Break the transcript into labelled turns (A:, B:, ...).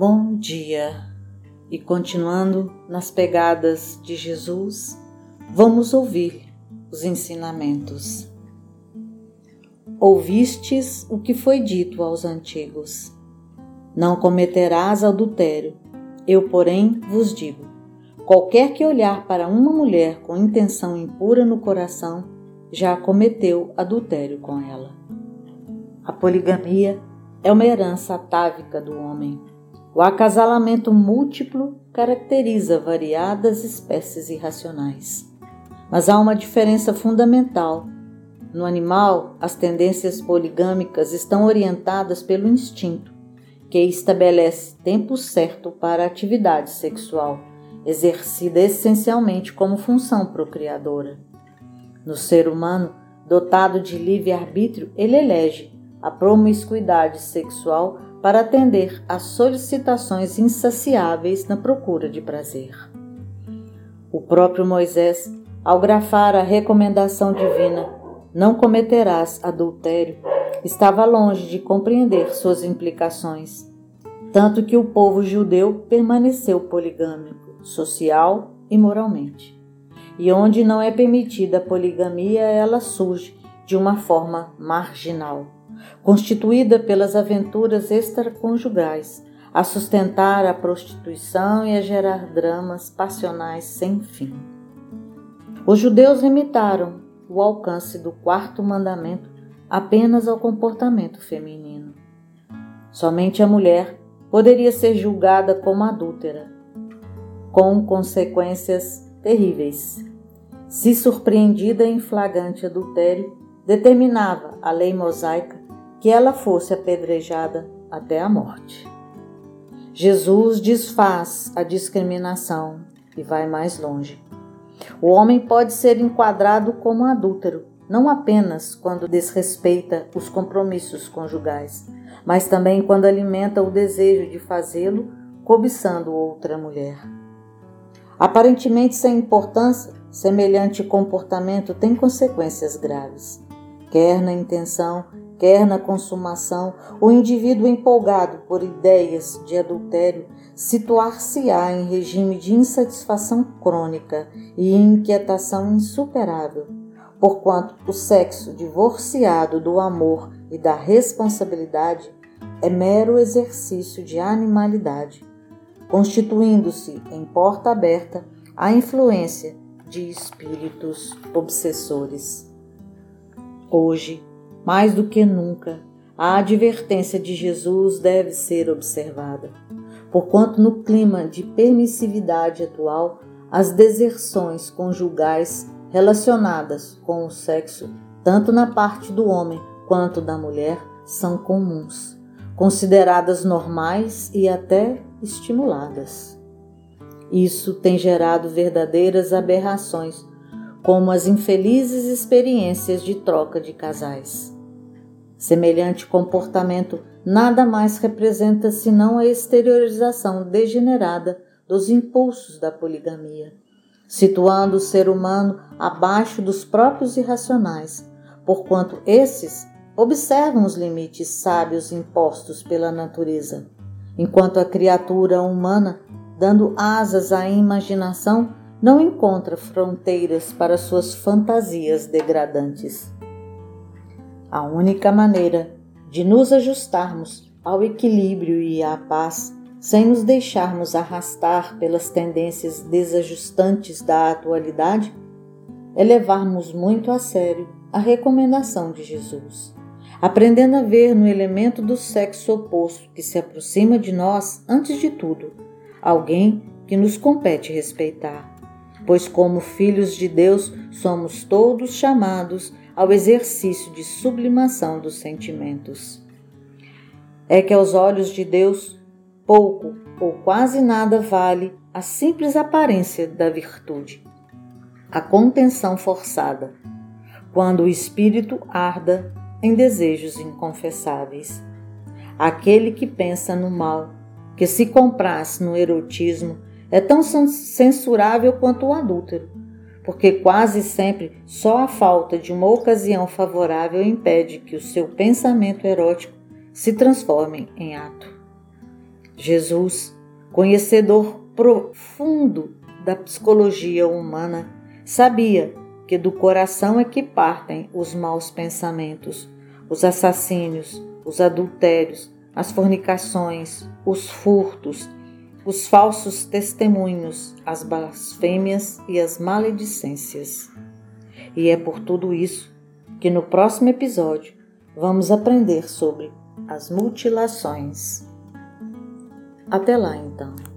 A: Bom dia! E continuando nas pegadas de Jesus, vamos ouvir os ensinamentos. Ouvistes o que foi dito aos antigos: Não cometerás adultério. Eu, porém, vos digo: qualquer que olhar para uma mulher com intenção impura no coração, já cometeu adultério com ela. A poligamia é uma herança atávica do homem o acasalamento múltiplo caracteriza variadas espécies irracionais. Mas há uma diferença fundamental. No animal, as tendências poligâmicas estão orientadas pelo instinto, que estabelece tempo certo para a atividade sexual, exercida essencialmente como função procriadora. No ser humano, dotado de livre-arbítrio, ele elege a promiscuidade sexual para atender às solicitações insaciáveis na procura de prazer. O próprio Moisés, ao grafar a recomendação divina, não cometerás adultério, estava longe de compreender suas implicações, tanto que o povo judeu permaneceu poligâmico, social e moralmente. E onde não é permitida a poligamia, ela surge de uma forma marginal constituída pelas aventuras extraconjugais, a sustentar a prostituição e a gerar dramas passionais sem fim. Os judeus limitaram o alcance do quarto mandamento apenas ao comportamento feminino. Somente a mulher poderia ser julgada como adúltera, com consequências terríveis. Se surpreendida em flagrante adultério, determinava a lei mosaica que ela fosse apedrejada até a morte. Jesus desfaz a discriminação e vai mais longe. O homem pode ser enquadrado como adúltero, não apenas quando desrespeita os compromissos conjugais, mas também quando alimenta o desejo de fazê-lo cobiçando outra mulher. Aparentemente sem importância, semelhante comportamento tem consequências graves, quer na intenção, quer na consumação, o indivíduo empolgado por ideias de adultério situar-se-á em regime de insatisfação crônica e inquietação insuperável, porquanto o sexo divorciado do amor e da responsabilidade é mero exercício de animalidade, constituindo-se em porta aberta à influência de espíritos obsessores. Hoje, mais do que nunca, a advertência de Jesus deve ser observada, porquanto no clima de permissividade atual, as deserções conjugais relacionadas com o sexo, tanto na parte do homem quanto da mulher, são comuns, consideradas normais e até estimuladas. Isso tem gerado verdadeiras aberrações como as infelizes experiências de troca de casais. Semelhante comportamento nada mais representa senão a exteriorização degenerada dos impulsos da poligamia, situando o ser humano abaixo dos próprios irracionais, porquanto esses observam os limites sábios impostos pela natureza, enquanto a criatura humana, dando asas à imaginação, não encontra fronteiras para suas fantasias degradantes. A única maneira de nos ajustarmos ao equilíbrio e à paz, sem nos deixarmos arrastar pelas tendências desajustantes da atualidade, é levarmos muito a sério a recomendação de Jesus, aprendendo a ver no elemento do sexo oposto que se aproxima de nós, antes de tudo, alguém que nos compete respeitar pois, como filhos de Deus, somos todos chamados ao exercício de sublimação dos sentimentos. É que aos olhos de Deus, pouco ou quase nada vale a simples aparência da virtude, a contenção forçada, quando o espírito arda em desejos inconfessáveis. Aquele que pensa no mal, que se comprasse no erotismo, é tão censurável quanto o adúltero, porque quase sempre só a falta de uma ocasião favorável impede que o seu pensamento erótico se transforme em ato. Jesus, conhecedor profundo da psicologia humana, sabia que do coração é que partem os maus pensamentos, os assassínios, os adultérios, as fornicações, os furtos, os falsos testemunhos, as blasfêmias e as maledicências. E é por tudo isso que no próximo episódio vamos aprender sobre as mutilações. Até lá então.